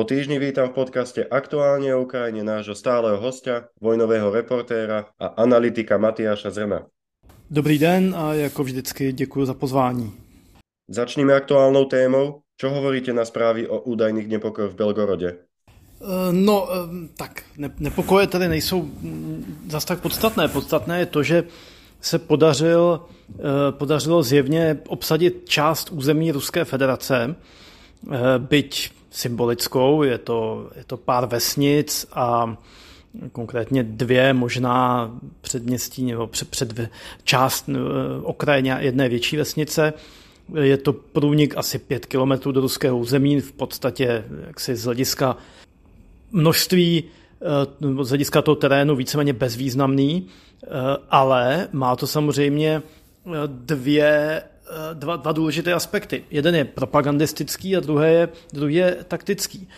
Po týždni vítam v podcaste Aktuálne o Ukrajine nášho stáleho hostia, vojnového reportéra a analytika Matiáša Zrna. Dobrý den a jako vždycky děkuji za pozvání. Začneme aktuálnou témou. Čo hovoríte na zprávy o údajných nepokojoch v Belgorodě? Eh, no, eh, tak nepokoje tady nejsou zas tak podstatné. Podstatné je to, že se podařil, eh, podařilo zjevně obsadit část území Ruské federace, byť symbolickou, je to, je to pár vesnic a konkrétně dvě, možná předměstí nebo před, před část okraje jedné větší vesnice. Je to průnik asi pět kilometrů do ruského území, v podstatě jaksi z hlediska množství, eh, z hlediska toho terénu víceméně bezvýznamný, eh, ale má to samozřejmě dvě Eh, dva, dva důležité aspekty. Jeden je propagandistický a druhý je, druhý je taktický.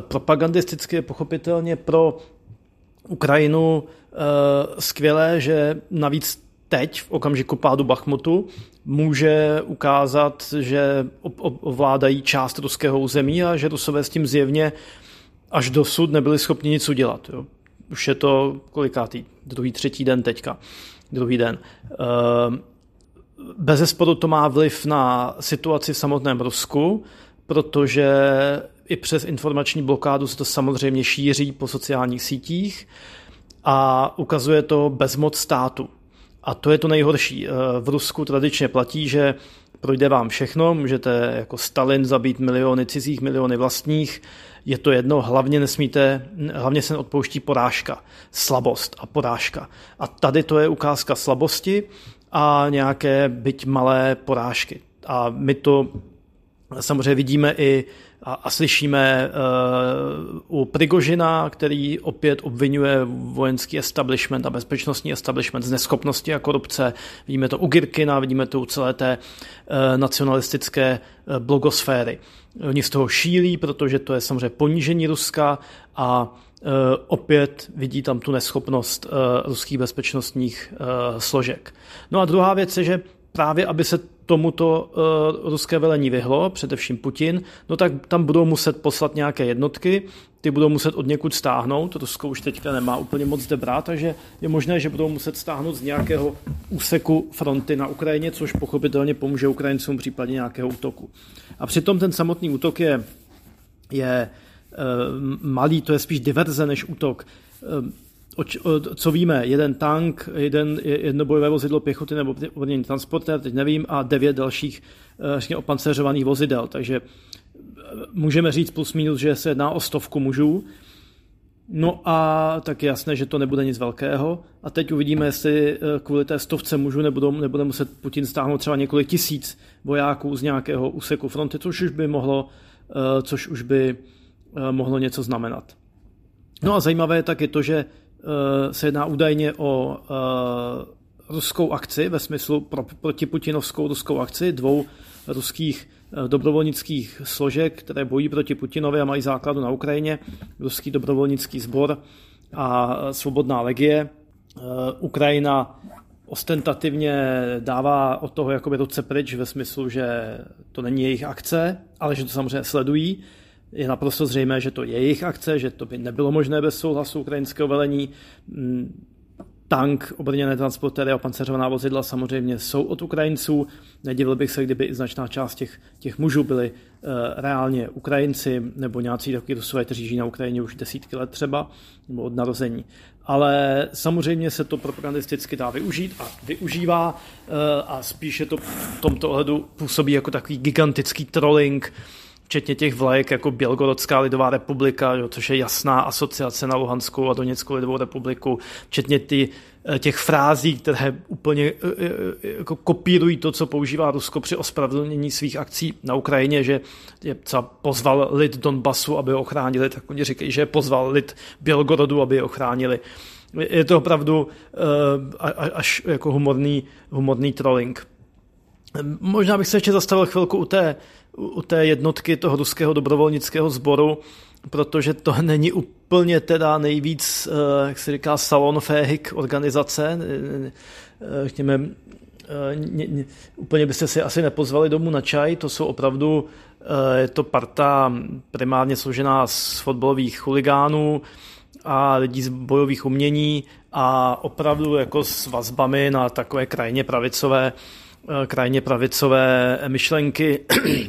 Propagandisticky je pochopitelně pro Ukrajinu skvělé, že navíc teď, v okamžiku pádu Bachmutu, může ukázat, že ovládají část ruského území a že Rusové s tím zjevně až dosud nebyli schopni nic udělat. Jo. Už je to kolikátý? Druhý, třetí den teďka. Druhý den. Bez zesporu to má vliv na situaci v samotném Rusku, protože i přes informační blokádu se to samozřejmě šíří po sociálních sítích a ukazuje to bezmoc státu. A to je to nejhorší. V Rusku tradičně platí, že projde vám všechno, můžete jako Stalin zabít miliony cizích, miliony vlastních, je to jedno, hlavně nesmíte, hlavně se odpouští porážka, slabost a porážka. A tady to je ukázka slabosti a nějaké byť malé porážky. A my to samozřejmě vidíme i a, a slyšíme uh, u Prigožina, který opět obvinuje vojenský establishment a bezpečnostní establishment z neschopnosti a korupce. Vidíme to u Girkina, vidíme to u celé té uh, nacionalistické uh, blogosféry. Oni z toho šílí, protože to je samozřejmě ponížení Ruska a Eh, opět vidí tam tu neschopnost eh, ruských bezpečnostních eh, složek. No a druhá věc je, že právě aby se tomuto ruské velení vyhlo, především Putin, no tak tam budou muset poslat nějaké jednotky, ty budou muset od někud stáhnout, Rusko už teďka nemá úplně moc kde brát, takže je možné, že budou muset stáhnout z nějakého úseku fronty na Ukrajině, což pochopitelně pomůže Ukrajincům v případě nějakého útoku. A přitom ten samotný útok je, je Eh, malý, to je spíš diverze než útok. Eh, co víme, jeden tank, jeden, jedno bojové vozidlo pěchoty nebo odměný transportér, teď nevím, a devět dalších eh, řekně, opanceřovaných vozidel. Takže můžeme říct plus minus, že se jedná o stovku mužů. No a tak je jasné, že to nebude nic velkého. A teď uvidíme, jestli kvůli té stovce mužů nebudou, nebude muset Putin stáhnout třeba několik tisíc vojáků z nějakého úseku fronty, což už by mohlo, což už by Eh, mohlo něco znamenat. No a zajímavé tak je to, že eh, se jedná údajně o eh, ruskou akci, ve smyslu pro, protiputinovskou ruskou akci dvou ruských dobrovolnických složek, které bojí proti Putinovi a mají základu na Ukrajině, ruský dobrovolnický sbor a svobodná legie. Ukrajina ostentativně dává od toho jakoby ruce pryč ve smyslu, že to není jejich akce, ale že to samozřejmě sledují je naprosto zřejmé, že to je jejich akce, že to by nebylo možné bez souhlasu ukrajinského velení. Mm, tank, obrněné transportéry a panceřovaná vozidla samozřejmě jsou od Ukrajinců. Nedivil bych se, kdyby i značná část těch, těch mužů byli uh, reálně Ukrajinci nebo nějací takový rusové, kteří žijí na Ukrajině už desítky let třeba, nebo od narození. Ale samozřejmě se to propagandisticky dá využít a využívá uh, a spíše to v tomto ohledu působí jako takový gigantický trolling včetně těch vlajek jako Bělgorodská lidová republika, jo, což je jasná asociace na Luhanskou a Doněckou lidovou republiku, včetně ty, eh, těch frází, které úplně eh, eh, jako kopírují to, co používá Rusko při ospravedlnění svých akcí na Ukrajině, že je třeba pozval lid Donbasu, aby ho ochránili, tak oni říkají, že pozval lid Bělgorodu, aby je ochránili. Je to opravdu až jako humorný, humorný trolling. Možná bych se ještě zastavil chvilku u té, u té jednotky toho ruského dobrovolnického sboru, protože to není úplně teda nejvíc, eh, jak se říká, salonféhik organizace. Řekněme, úplně byste si asi nepozvali domů na čaj, to jsou opravdu, je to parta primárně složená z fotbalových chuligánů, a lidí z bojových umění a opravdu jako s vazbami na takové krajně pravicové, eh, krajně pravicové myšlenky.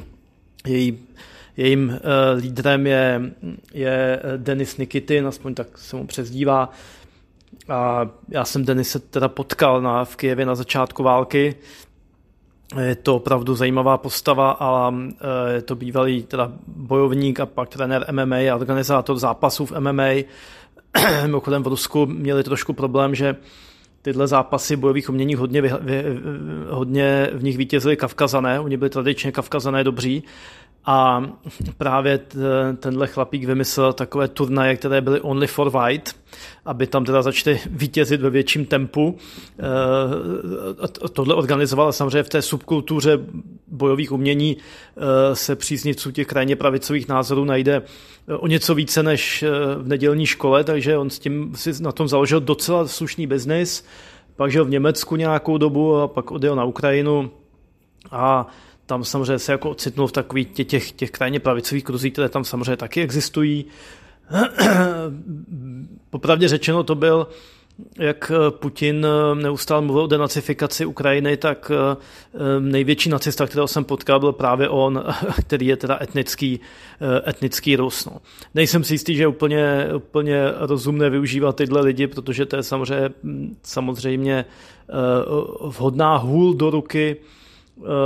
Její, jejím eh, lídrem je, je Denis Nikitin, aspoň tak se mu přezdívá. A já jsem Denise teda potkal na, v Kijevě na začátku války. Je to opravdu zajímavá postava a eh, je to bývalý teda bojovník a pak trenér MMA a organizátor zápasů v MMA Mimochodem v Rusku měli trošku problém, že tyhle zápasy bojových umění hodně, vy, vy, hodně v nich vítězili Kavkazané, oni byli tradičně Kavkazané dobří a právě tenhle chlapík vymyslel takové turnaje, které byly only for white, aby tam teda začali vítězit ve větším tempu. Eh, tohle organizoval samozřejmě v té subkultuře bojových umění eh, se příznivců těch krajně pravicových názorů najde eh, o něco více než v nedělní škole, takže on s tím si na tom založil docela slušný biznis, pak žil v Německu nějakou dobu a pak odjel na Ukrajinu a tam samozřejmě se jako ocitnul v takových těch, těch, těch krajně pravicových kruzích, které tam samozřejmě taky existují. Popravdě řečeno to byl, jak Putin neustále mluvil o denacifikaci Ukrajiny, tak eh, největší nacista, kterého jsem potkal, byl právě on, který je teda etnický, eh, etnický Rus. No. Nejsem si jistý, že je úplně, úplně rozumné využívat tyhle lidi, protože to je samozřejmě, samozřejmě eh, vhodná hůl do ruky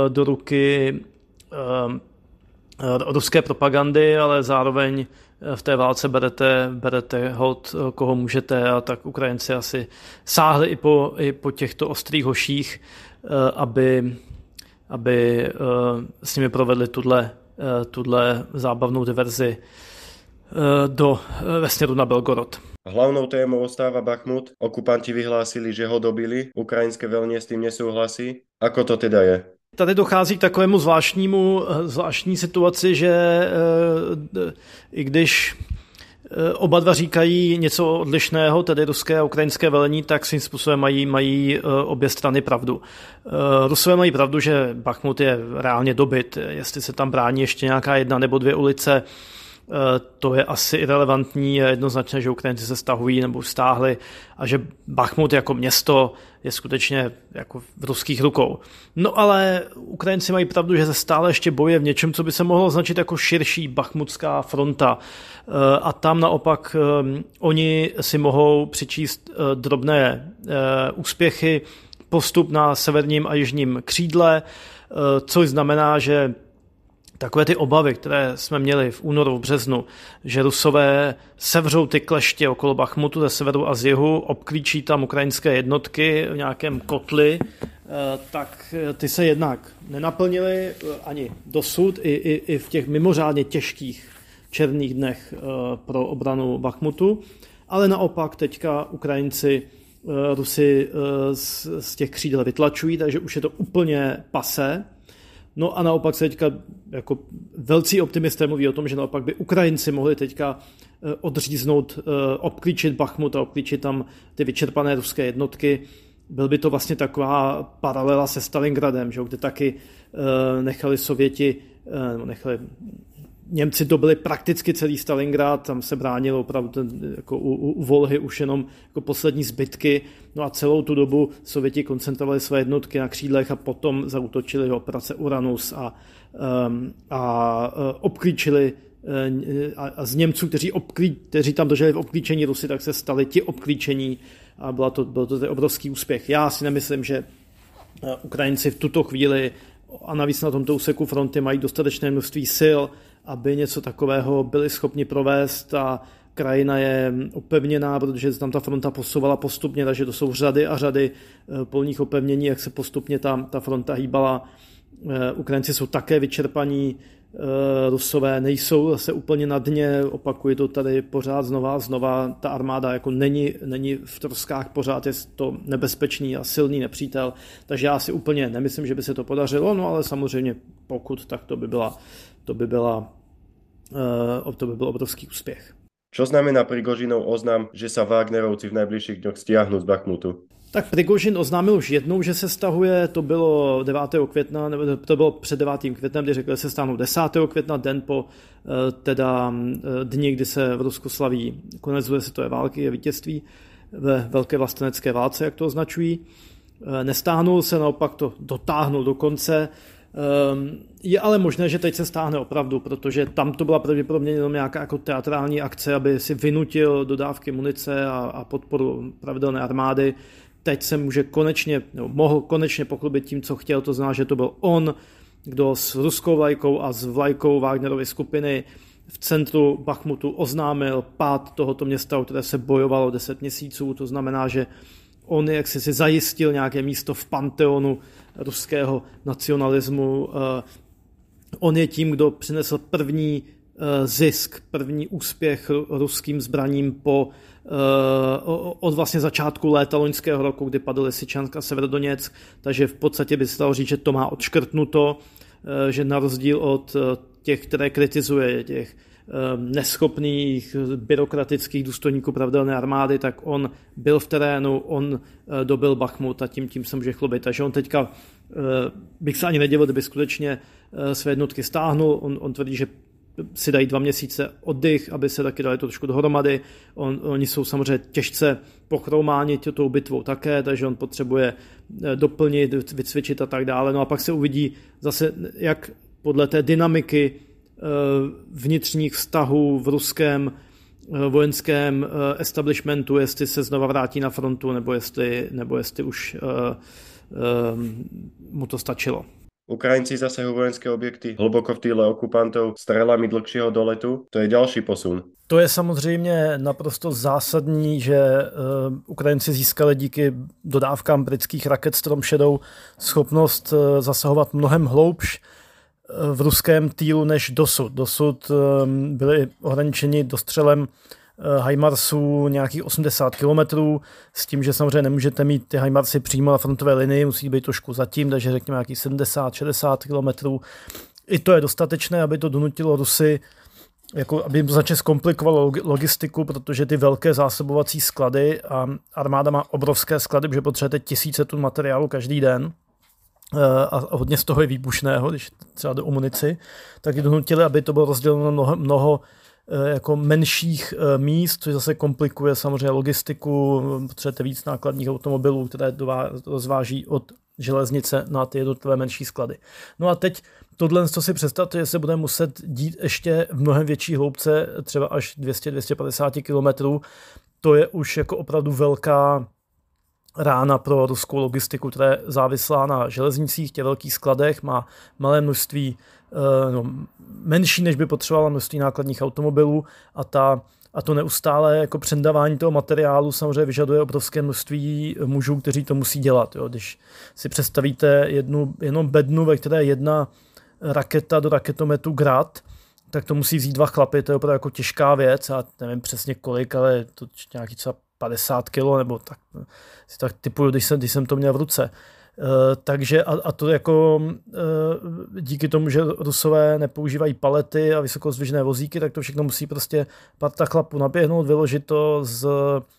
do ruky eh, ruské propagandy, ale zároveň eh, v té válce berete, berete hod, koho můžete a tak Ukrajinci asi sáhli i po, i po těchto ostrých hoších, aby, aby s nimi provedli tuhle, tuhle zábavnou diverzi do vesmíru na Belgorod. Hlavnou témou ostáva Bachmut. Okupanti vyhlásili, že ho dobili. Ukrajinské velně s tím nesouhlasí. Ako to teda je? Tady dochází k takovému zvláštnímu, eh, zvláštní situaci, že eh, i když eh, oba dva říkají něco odlišného, tedy ruské a ukrajinské velení, tak svým způsobem mají, mají obě strany pravdu. Rusové mají pravdu, že Bachmut je reálně dobyt. Jestli se tam brání ještě nějaká jedna nebo dvě ulice, to je asi irrelevantní. Je jednoznačné, že Ukrajinci se stahují nebo stáhli a že Bachmut jako město je skutečně jako v ruských rukou. No ale Ukrajinci mají pravdu, že se stále ještě boje v něčem, co by se mohlo označit jako širší bachmutská fronta. Eh, a tam naopak eh, oni si mohou přičíst eh, drobné úspěchy, postup na severním a jižním křídle, což znamená, že takové ty obavy, které jsme měli v únoru, v březnu, že Rusové sevřou ty kleště okolo Bachmutu ze severu a z jihu, obklíčí tam ukrajinské jednotky v nějakém kotli, eh, tak ty se jednak nenaplnily eh, ani dosud, i, i, i v těch mimořádně těžkých černých dnech eh, pro obranu Bachmutu, ale naopak teďka Ukrajinci Rusy z, z těch křídel vytlačují, takže už je to úplně pase. No a naopak se teďka jako velcí optimisté mluví o tom, že naopak by Ukrajinci mohli teďka eh, odříznout, eh, obklíčit Bachmut a obklíčit tam ty vyčerpané ruské jednotky. Byl by to vlastně taková paralela se Stalingradem, že, kde taky eh, nechali Sověti, nechali Němci dobili prakticky celý Stalingrad, tam se bránilo opravdu ten, jako u, u Volhy už jenom jako poslední zbytky, no a celou tu dobu Sověti koncentrovali své jednotky na křídlech a potom zautočili do operace Uranus a, um, a uh, obklíčili uh, a, a z Němců, kteří, obklí, kteří tam dožili v obklíčení Rusy, tak se stali ti obklíčení a bylo to, byl to obrovský úspěch. Já si nemyslím, že uh, Ukrajinci v tuto chvíli a navíc na tomto úseku fronty mají dostatečné množství sil, aby něco takového byli schopni provést a krajina je opevněná, protože tam ta fronta posouvala postupně, takže to jsou řady a řady eh, polních opevnění, jak se postupně ta, ta fronta hýbala. Ukrajinci jsou také vyčerpaní, Rusové nejsou zase úplně na dně, opakuji to tady pořád znova a znova, ta armáda jako není, není v troskách pořád, je to nebezpečný a silný nepřítel, takže já si úplně nemyslím, že by se to podařilo, no ale samozřejmě pokud, tak to by byla, to by byla to by byl obrovský úspěch. Čo znamená Prigožinov oznam, že sa Wagnerovci v najbližších dňoch stiahnu z Bachmutu? Tak Prigožin oznámil už jednou, že se stahuje, to bylo 9. května, nebo to bylo před 9. květnem, kdy řekl, že se stáhnou 10. května, den po eh, teda eh, dni, kdy se v Rusku slaví konec druhé světové války, je vítězství ve velké vlastenecké válce, jak to označují. Eh, nestáhnul se, naopak to dotáhnul do konce. Ehm, je ale možné, že teď se stáhne opravdu, protože tam to byla pravděpodobně jenom nějaká jako teatrální akce, aby si vynutil dodávky munice a, a podporu pravidelné armády. Teď se může konečně, nebo mohl konečně pochlubit tím, co chtěl, to znamená, že to byl on, kdo s ruskou vlajkou a s vlajkou Wagnerovy skupiny v centru Bachmutu oznámil pád tohoto města, o které se bojovalo 10 měsíců, to znamená, že on jak si, si zajistil nějaké místo v panteonu ruského nacionalismu. Eh, on je tím, kdo přinesl první eh, zisk, první úspěch ruským zbraním po eh, od vlastně začátku léta loňského roku, kdy padl Sičansk a Severodoněck, takže v podstatě by se dalo říct, že to má odškrtnuto, že na rozdíl od těch, které kritizuje, těch neschopných byrokratických důstojníků pravidelné armády, tak on byl v terénu, on dobil Bachmut a tím, tím se může chlubit. Takže on teďka bych se ani nedělil, kdyby skutečně své jednotky stáhnul. On, on tvrdí, že si dají dva měsíce oddych, aby se taky dali trošku dohromady. On, oni jsou samozřejmě těžce pochrománi tou bitvou také, takže on potřebuje doplnit, vycvičit a tak dále. No a pak se uvidí zase, jak podle té dynamiky Eh, vnitřních vztahů v ruském eh, vojenském eh, establishmentu, jestli se znova vrátí na frontu, nebo jestli, nebo jestli už mu to stačilo. Ukrajinci zasahují vojenské objekty hluboko v týle okupantov strelami dlhšího doletu. To je další posun. To je samozřejmě naprosto zásadní, že uh, Ukrajinci získali díky dodávkám britských raket Storm Shadow schopnost uh, zasahovat mnohem hloubš v ruském týlu než dosud. Dosud ehm, byli ohraničeni dostřelem eh, HIMARSů nějakých 80 kilometrů, s tím, že samozřejmě nemůžete mít ty HIMARSy přímo na frontové linii, musí být trošku zatím, takže řekněme nějakých 70-60 kilometrů. I to je dostatečné, aby to donutilo Rusy, jako aby jim značně zkomplikovalo logistiku, protože ty velké zásobovací sklady a armáda má obrovské sklady, protože potřebujete tisíce tun materiálu každý den, Eh, a hodně z toho je výbušného, když třeba jde o munici, tak donutili, aby to bylo rozděleno mnoho, mnoho eh, jako menších eh, míst, což zase komplikuje samozřejmě logistiku, potřebujete víc nákladních automobilů, které rozváží od železnice na ty jednotlivé menší sklady. No a teď tohle, co si představte, že se bude muset dít ještě v mnohem větší hloubce, třeba až 200-250 kilometrů, to je už jako opravdu velká rána pro ruskou logistiku, která je závislá na železnicích, těch velkých skladech, má malé množství, eh, no, menší než by potřebovala množství nákladních automobilů a ta a to neustále jako předávání toho materiálu samozřejmě vyžaduje obrovské množství mužů, kteří to musí dělat. Jo. Když si představíte jednu, jenom bednu, ve které jedna raketa do raketometu Grad, tak to musí vzít dva chlapy, to je opravdu jako těžká věc a nevím přesně kolik, ale to nějaký třeba 50 kilo, nebo tak, si tak typuju, když jsem, když jsem to měl v ruce. Uh, takže a, a to jako uh, díky tomu, že Rusové nepoužívají palety a vysokozdvižné vozíky, tak to všechno musí prostě parta chlapů naběhnout, vyložit to z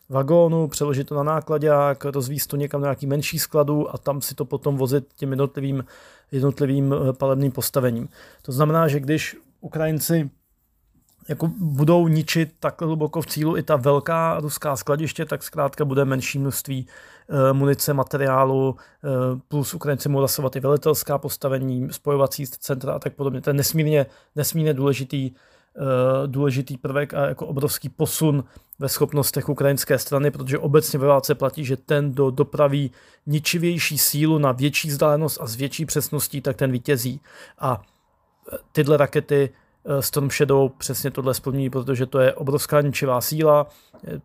vagónu, přeložit to na nákladák, rozvíst to někam na nějaký menší skladu a tam si to potom vozit těm jednotlivým, jednotlivým eh, palebným postavením. To znamená, že když Ukrajinci jako budou ničit tak hluboko v cílu i ta velká ruská skladiště, tak zkrátka bude menší množství e, munice, materiálu, e, plus Ukrajinci mohou zasovat i velitelská postavení, spojovací centra a tak podobně. To je nesmírně, nesmírně důležitý, e, důležitý prvek a jako obrovský posun ve schopnostech ukrajinské strany, protože obecně ve válce platí, že ten, kdo dopraví ničivější sílu na větší vzdálenost a s větší přesností, tak ten vítězí. A tyhle rakety Storm Shadow přesně tohle splní, protože to je obrovská ničivá síla.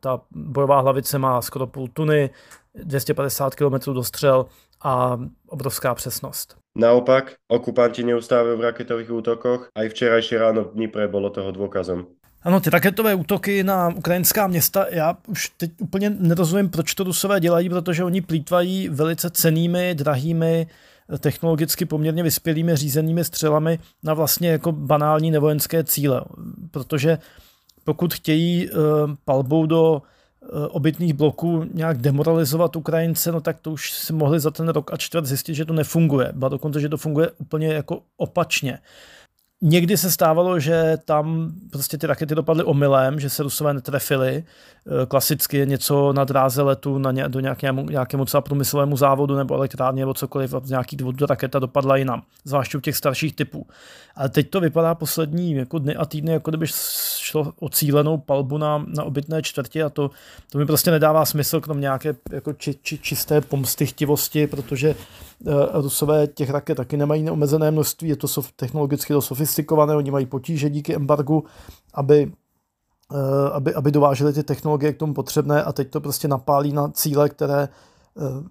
Ta bojová hlavice má skoro půl tuny, 250 km dostřel a obrovská přesnost. Naopak, okupanti neustávajú v raketových útokoch, aj včerajší ráno v Dnipre bolo toho dôkazom. Ano, ty raketové útoky na ukrajinská města, já už teď úplně nerozumím, proč to Rusové dělají, protože oni plítvají velice cenými, drahými, technologicky poměrně vyspělými řízenými střelami na vlastně jako banální nevojenské cíle. Protože pokud chtějí uh, palbou do Eh, obytných bloků nějak demoralizovat Ukrajince, no tak to už si mohli za ten rok a čtvrt zjistit, že to nefunguje. Ba dokonce, že to funguje úplně jako opačně. Někdy se stávalo, že tam prostě ty rakety dopadly omylem, že se Rusové netrefili. Eh, klasicky něco na dráze letu na ně, do nějakému, nějakému třeba průmyslovému závodu nebo elektrárně nebo cokoliv nějakých důvodů raketa dopadla jinam, zvláště u těch starších typů. Ale teď to vypadá poslední jako dny a týdny, jako kdyby šlo o cílenou palbu na, na obytné čtvrti a to, to mi prostě nedává smysl, krom nějaké jako či, či, čisté pomstychtivosti, protože Rusové těch raket taky nemají neomezené množství, je to technologicky to sofistikované, oni mají potíže díky embargu, aby uh, aby, aby dováželi ty technologie k tomu potřebné a teď to prostě napálí na cíle, které uh,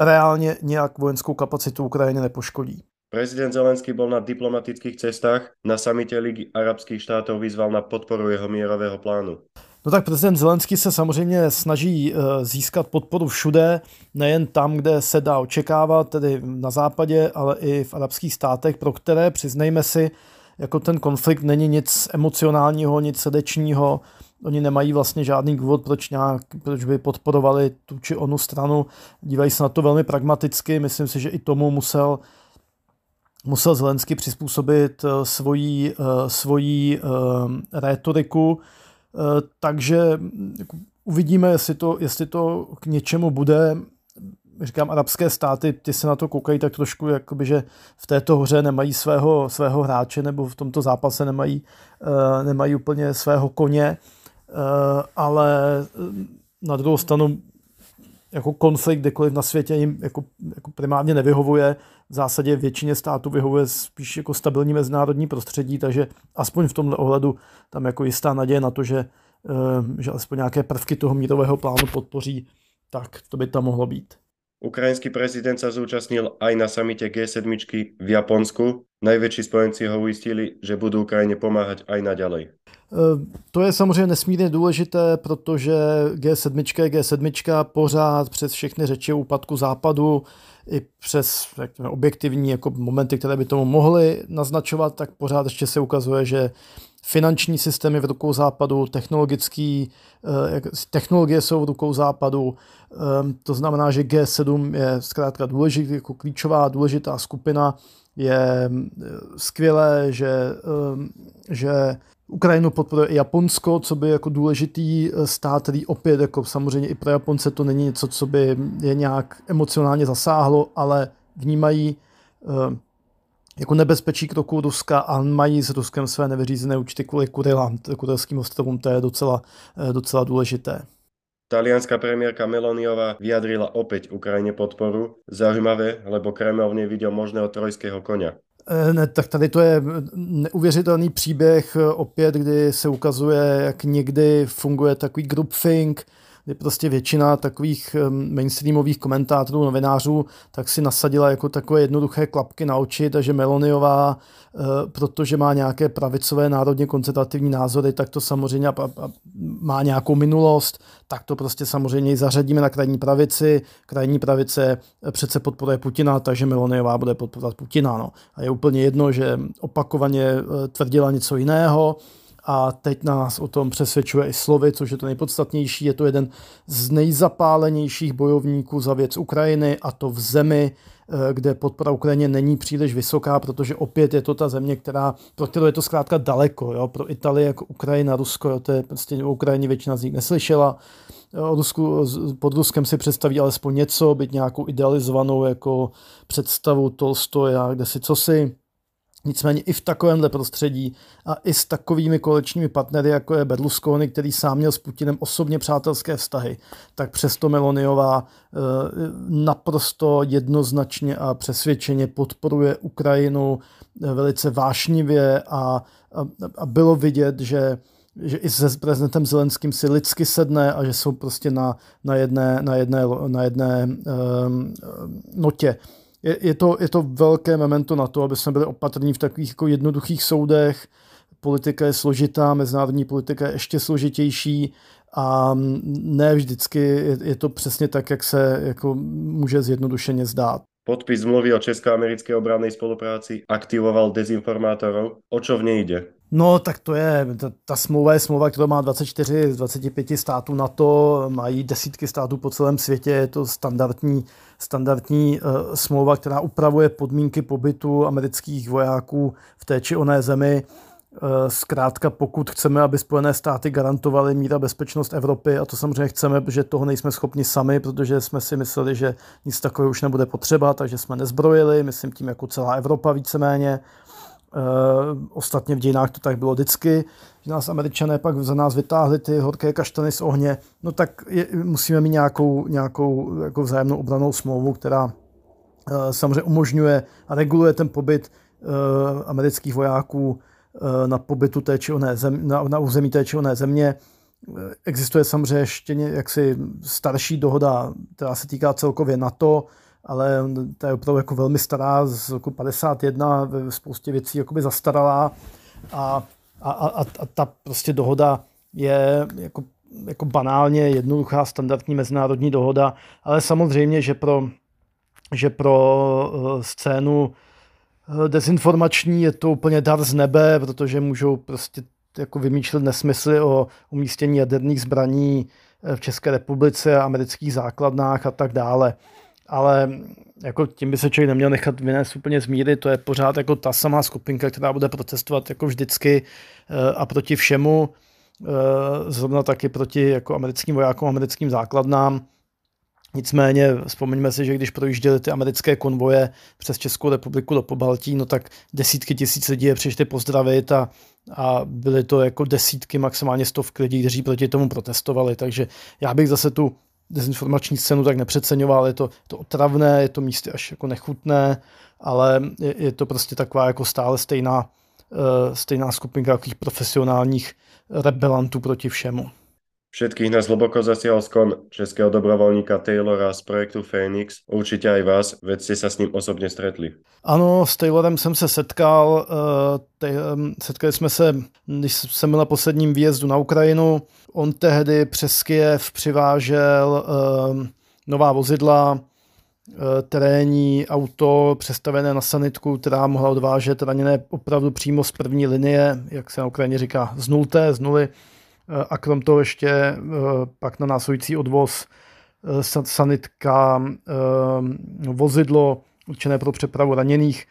reálně nějak vojenskou kapacitu Ukrajiny nepoškodí. Prezident Zelenský bol na diplomatických cestách. Na samite Ligy arabských štátov vyzval na podporu jeho mírového plánu. No tak prezident Zelenský se samozřejmě snaží eh, získat podporu všude, nejen tam, kde se dá očekávat, tedy na západě, ale i v arabských státech, pro které, přiznejme si, jako ten konflikt není nic emocionálního, nic srdečního, oni nemají vlastně žádný důvod, proč, nějak, proč by podporovali tu či onu stranu, dívají se na to velmi pragmaticky, myslím si, že i tomu musel musel Zelensky přizpůsobit svoji, eh, svoji eh, rétoriku, takže jako, uvidíme, jestli to, jestli to k něčemu bude. Říkám, arabské státy, ty se na to koukají tak trošku, jakoby, že v této hře nemají svého, svého hráče nebo v tomto zápase nemají, nemají úplně svého koně, ale na druhou stranu jako konflikt kdekoliv na světě jim jako, jako primárně nevyhovuje. V zásadě většině států vyhovuje spíš jako stabilní mezinárodní prostředí, takže aspoň v tomhle ohledu tam jako jistá naděje na to, že, eh, že alespoň nějaké prvky toho mírového plánu podpoří, tak to by tam mohlo být. Ukrajinský prezident sa zúčastnil aj na samite G7 v Japonsku. Najväčší spojenci ho uistili, že budú Ukrajine pomáhať aj naďalej. To je samozřejmě nesmírně důležité, protože G7 je G7 pořád přes všechny řeči o úpadku západu i přes řekněme, objektivní jako momenty, které by tomu mohly naznačovat, tak pořád ještě se ukazuje, že finanční systémy v rukou západu, technologický, eh, technologie jsou v rukou západu, ehm, to znamená, že G7 je zkrátka důležitý, jako klíčová důležitá skupina, je eh, skvělé, že, ehm, že Ukrajinu podporuje i Japonsko, co by jako důležitý eh, stát, který opět jako samozřejmě i pro Japonce to není něco, co by je nějak emocionálně zasáhlo, ale vnímají jako nebezpečí kroku Ruska a mají s Ruskem své nevyřízené účty kvůli Kurilám, Kurilským ostrovům, to je docela, eh, docela důležité. Talianská premiérka Meloniová vyjadrila opäť Ukrajine podporu. Zaujímavé, lebo Kreml v nej viděl možného trojského koně. Eh, ne, tak tady to je neuvěřitelný příběh eh, opět, kdy se ukazuje, jak někdy funguje takový groupthink, kdy prostě většina takových mainstreamových komentátorů, novinářů, tak si nasadila jako takové jednoduché klapky na oči, takže Meloniová, eh, protože má nějaké pravicové národně koncentrativní názory, tak to samozřejmě má nějakou minulost, tak to prostě samozřejmě zařadíme na krajní pravici. Krajní pravice přece podporuje Putina, takže Meloniová bude podporovat Putina. No. A je úplně jedno, že opakovaně eh, tvrdila něco jiného, a teď nás o tom přesvědčuje i slovy, což je to nejpodstatnější. Je to jeden z nejzapálenějších bojovníků za věc Ukrajiny a to v zemi, eh, kde podpora Ukrajině není příliš vysoká, protože opět je to ta země, která, pro kterou je to zkrátka daleko. Jo? Pro Italii, jako Ukrajina, Rusko, jo? to je prostě o Ukrajině většina z nich neslyšela. O Rusku, pod Ruskem si představí alespoň něco, být nějakou idealizovanou jako představu Tolstoja, kde si co si Nicméně i v takovémhle prostředí a i s takovými kolečními partnery, jako je Berlusconi, který sám měl s Putinem osobně přátelské vztahy, tak přesto Meloniová eh, naprosto jednoznačně a přesvědčeně podporuje Ukrajinu eh, velice vášnivě a, a, a bylo vidět, že že i se prezidentem Zelenským si lidsky sedne a že jsou prostě na, na jedné, na jedné, na jedné um, notě je, je, to, je to velké memento na to, aby jsme byli opatrní v takových jako jednoduchých soudech. Politika je složitá, mezinárodní politika je ještě složitější a ne vždycky je, je to přesně tak, jak se jako může zjednodušeně zdát. Podpis zmluvy o česko-americké obrannej spolupráci aktivoval dezinformátorov. O čo v nej ide? No, tak to je, ta, ta smlouva je smlouva, která má 24 z 25 států na to, mají desítky států po celém světě, je to standardní, standardní uh, smlouva, která upravuje podmínky pobytu amerických vojáků v té či oné zemi. Uh, zkrátka, pokud chceme, aby Spojené státy garantovaly míra bezpečnost Evropy, a to samozřejmě chceme, protože toho nejsme schopni sami, protože jsme si mysleli, že nic takového už nebude potřeba, takže jsme nezbrojili, myslím tím jako celá Evropa víceméně, Uh, ostatně v dějinách to tak bylo vždycky, že nás američané pak za nás vytáhli ty horké kaštany z ohně, no tak je, musíme mít nějakou, nějakou jako vzájemnou obranou smlouvu, která uh, samozřejmě umožňuje a reguluje ten pobyt uh, amerických vojáků na pobytu té či oné zem, na, na území té či oné země. Existuje samozřejmě ještě jaksi starší dohoda, která se týká celkově NATO, ale ta je opravdu jako velmi stará, z roku 51, ve spoustě věcí jakoby zastaralá. A, a, a, a ta prostě dohoda je jako, jako banálně jednoduchá standardní mezinárodní dohoda, ale samozřejmě, že pro, že pro eh, scénu eh, dezinformační je to úplně dar z nebe, protože můžou prostě jako vymýšlet nesmysly o umístění jaderných zbraní eh, v České republice, amerických základnách a tak dále ale jako tím by se člověk neměl nechat vynést úplně z míry, to je pořád jako ta samá skupinka, která bude protestovat jako vždycky eh, a proti všemu, eh, zrovna taky proti jako americkým vojákům, americkým základnám. Nicméně vzpomeňme si, že když projížděly ty americké konvoje přes Českou republiku do Pobaltí, no tak desítky tisíc lidí je přišli pozdravit a, a byly to jako desítky, maximálně stovky lidí, kteří proti tomu protestovali. Takže já bych zase tu dezinformační scénu tak nepřeceňoval, je to, to otravné, je to místy až jako nechutné, ale je, je to prostě taková jako stále stejná, uh, stejná skupinka takových profesionálních rebelantů proti všemu. Všetkých nás hlboko zasiahol skon českého dobrovoľníka Taylora z projektu Phoenix. Určitě aj vás, veď ste sa s ním osobně stretli. Ano, s Taylorem jsem se setkal. Eh, setkali jsme se, když jsem byl na posledním výjezdu na Ukrajinu. On tehdy přes Kiev přivážel eh, nová vozidla, eh, terénní auto přestavené na sanitku, která mohla odvážet raněné opravdu přímo z první linie, jak se na Ukrajině říká, z nulté, z nuly a krom toho ještě eh, pak na následující odvoz eh, sanitka, eh, vozidlo určené pro přepravu raněných,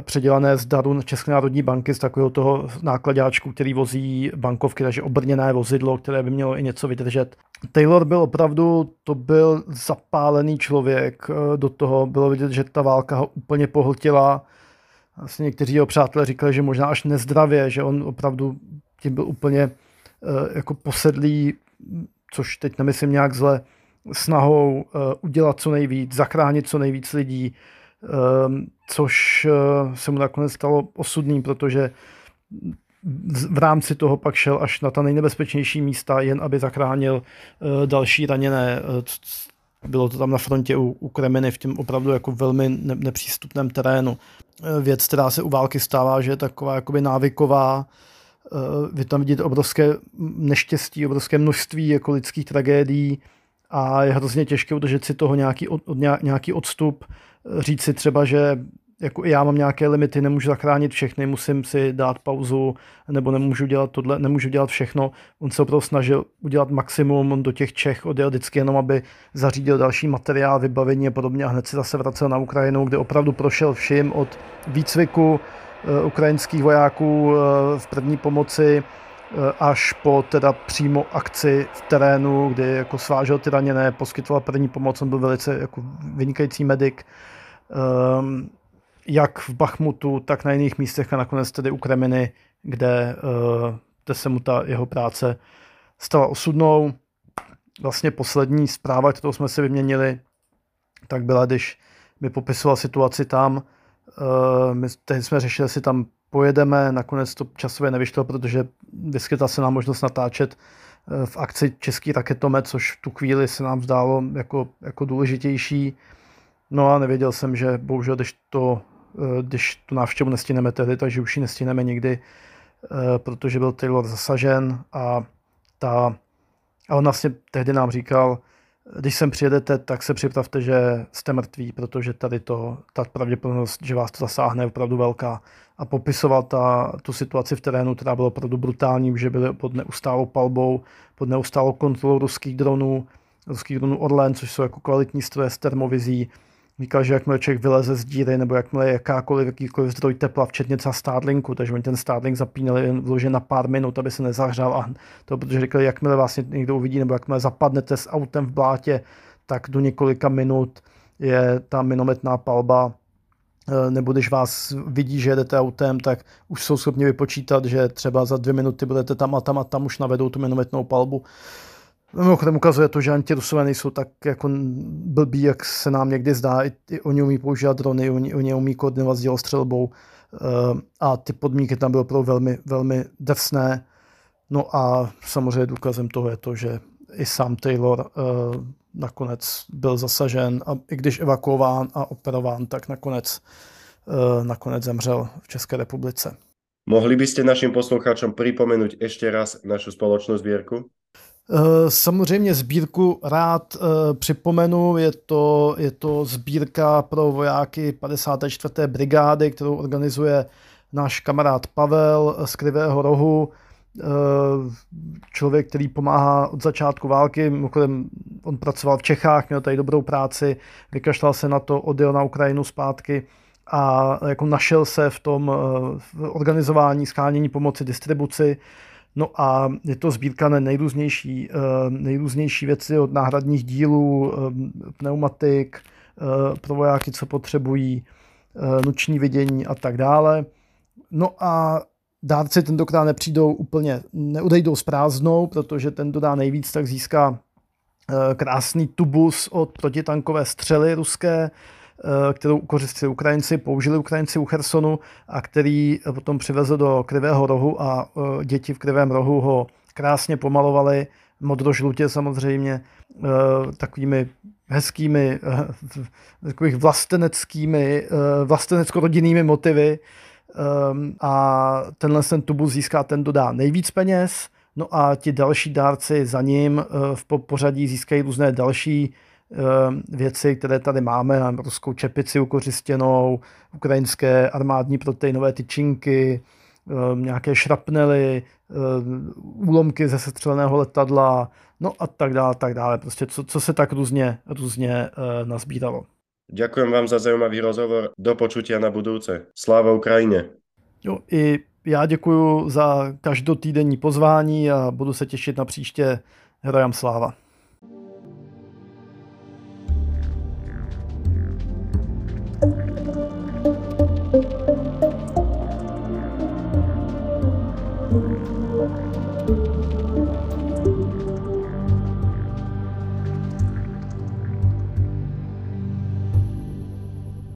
předělané z daru České národní banky z takového toho nákladáčku, který vozí bankovky, takže obrněné vozidlo, které by mělo i něco vydržet. Taylor byl opravdu, to byl zapálený člověk, do toho bylo vidět, že ta válka ho úplně pohltila. Asi někteří jeho přátelé říkali, že možná až nezdravě, že on opravdu tím byl úplně jako posedlí, což teď nemyslím nějak zle, snahou eh, udělat co nejvíc, zachránit co nejvíc lidí, eh, což se mu nakonec stalo osudným, protože v rámci toho pak šel až na ta nejnebezpečnější místa, jen aby zachránil další raněné. Bylo to tam na frontě u, Kremeny v tím opravdu jako velmi nepřístupném terénu. Věc, která se u války stává, že je taková jakoby návyková, Eh, vy tam vidíte obrovské neštěstí, obrovské množství jako lidských tragédií a je hrozně těžké udržet si toho nějaký, od, nějaký odstup, říct si třeba, že jako já mám nějaké limity, nemůžu zachránit všechny, musím si dát pauzu, nebo nemůžu dělat tohle, nemůžu dělat všechno. On se opravdu snažil udělat maximum, on do těch Čech odjel vždycky jenom, aby zařídil další materiál, vybavení a podobně a hned si zase vracel na Ukrajinu, kde opravdu prošel vším od výcviku, Eh, ukrajinských vojáků eh, v první pomoci eh, až po teda přímo akci v terénu, kdy jako svážel ty raněné, poskytoval první pomoc, on byl velice jako vynikající medic. Ehm, jak v Bachmutu, tak na jiných místech a nakonec tedy u Kreminy, kde, kde se mu ta jeho práce stala osudnou. Vlastně poslední zpráva, kterou jsme si vyměnili, tak byla, když mi popisoval situaci tam. My tehdy jsme řešili, jestli tam pojedeme, nakonec to časově nevyšlo, protože vyskytla se nám možnost natáčet eh, v akci Český raketomet, což v tu chvíli se nám zdálo jako, jako důležitější. No a nevěděl jsem, že bohužel, když, to, eh, když tu návštěvu nestihneme tehdy, takže už ji nestihneme nikdy, eh, protože byl Taylor zasažen a ta a on vlastně tehdy nám říkal, když sem přijedete, tak se připravte, že jste mrtví, protože tady to, ta pravděpodobnost, že vás to zasáhne, je opravdu velká. A popisoval ta, tu situaci v terénu, která byla opravdu brutální, že byly pod neustálou palbou, pod neustálou kontrolou ruských dronů, ruských dronů Orlen, což jsou jako kvalitní stroje s termovizí, Říkal, že jakmile člověk vyleze z díry, nebo jakmile jakákoliv, jakýkoliv zdroj tepla, včetně třeba Starlinku, takže oni ten Starlink zapínali jen vložen na pár minut, aby se nezahřál. A to protože říkali, jakmile vlastně někdo uvidí, nebo jakmile zapadnete s autem v blátě, tak do několika minut je ta minometná palba eh, nebo když vás vidí, že jedete autem, tak už jsou schopni vypočítat, že třeba za dvě minuty budete tam a tam a tam už navedou tu minometnou palbu. Mimochodem ukazuje to, že antirusové nejsou tak jako blbí, jak se nám někdy zdá. I, i oni umí používat drony, oni, oni umí koordinovat s dělostřelbou uh, a ty podmínky tam byly opravdu velmi, velmi drsné. No a samozřejmě důkazem toho je to, že i sám Taylor uh, nakonec byl zasažen a i když evakuován a operován, tak nakonec, uh, nakonec zemřel v České republice. Mohli byste našim posluchačům připomenout ještě raz našu společnou sbírku? Eh, samozřejmě sbírku rád eh, připomenu, je to, je to sbírka pro vojáky 54. brigády, kterou organizuje náš kamarád Pavel z Krivého rohu, eh, člověk, který pomáhá od začátku války, mimochodem on pracoval v Čechách, měl tady dobrou práci, vykašlal se na to, odjel na Ukrajinu zpátky a jako našel se v tom v organizování, schánění pomoci, distribuci, No a je to sbírka na nejrůznější, eh, nejrůznější věci od náhradních dílů, eh, pneumatik, eh, pro vojáky, co potřebují, noční vidění a tak dále. No a dárci tentokrát nepřijdou úplně, neudejdou s prázdnou, protože ten, kdo dá nejvíc, tak získá krásný tubus od protitankové střely ruské, kterou ukořistili Ukrajinci, použili Ukrajinci u Chersonu a který potom přivezl do Krivého rohu a eh, děti v Krivém rohu ho krásně pomalovali, modrožlutě samozřejmě, eh, takovými hezkými, takových vlasteneckými, vlastenecko-rodinnými motivy. A tenhle ten tubus získá ten, dodá nejvíc peněz, no a ti další dárci za ním v pořadí získají různé další Eh, věci, které tady máme, ruskou čepici ukořistěnou, ukrajinské armádní proteinové tyčinky, eh, nějaké šrapnely, eh, úlomky ze sestřeleného letadla, no a tak dále, tak dále. Prostě co, co se tak různě, různě nazbíralo. Ďakujem vám za zajímavý rozhovor. Do počutia na budouce. Sláva Ukrajině. Jo, i já děkuji za každotýdenní pozvání a budu se těšit na příště. Hrajám sláva.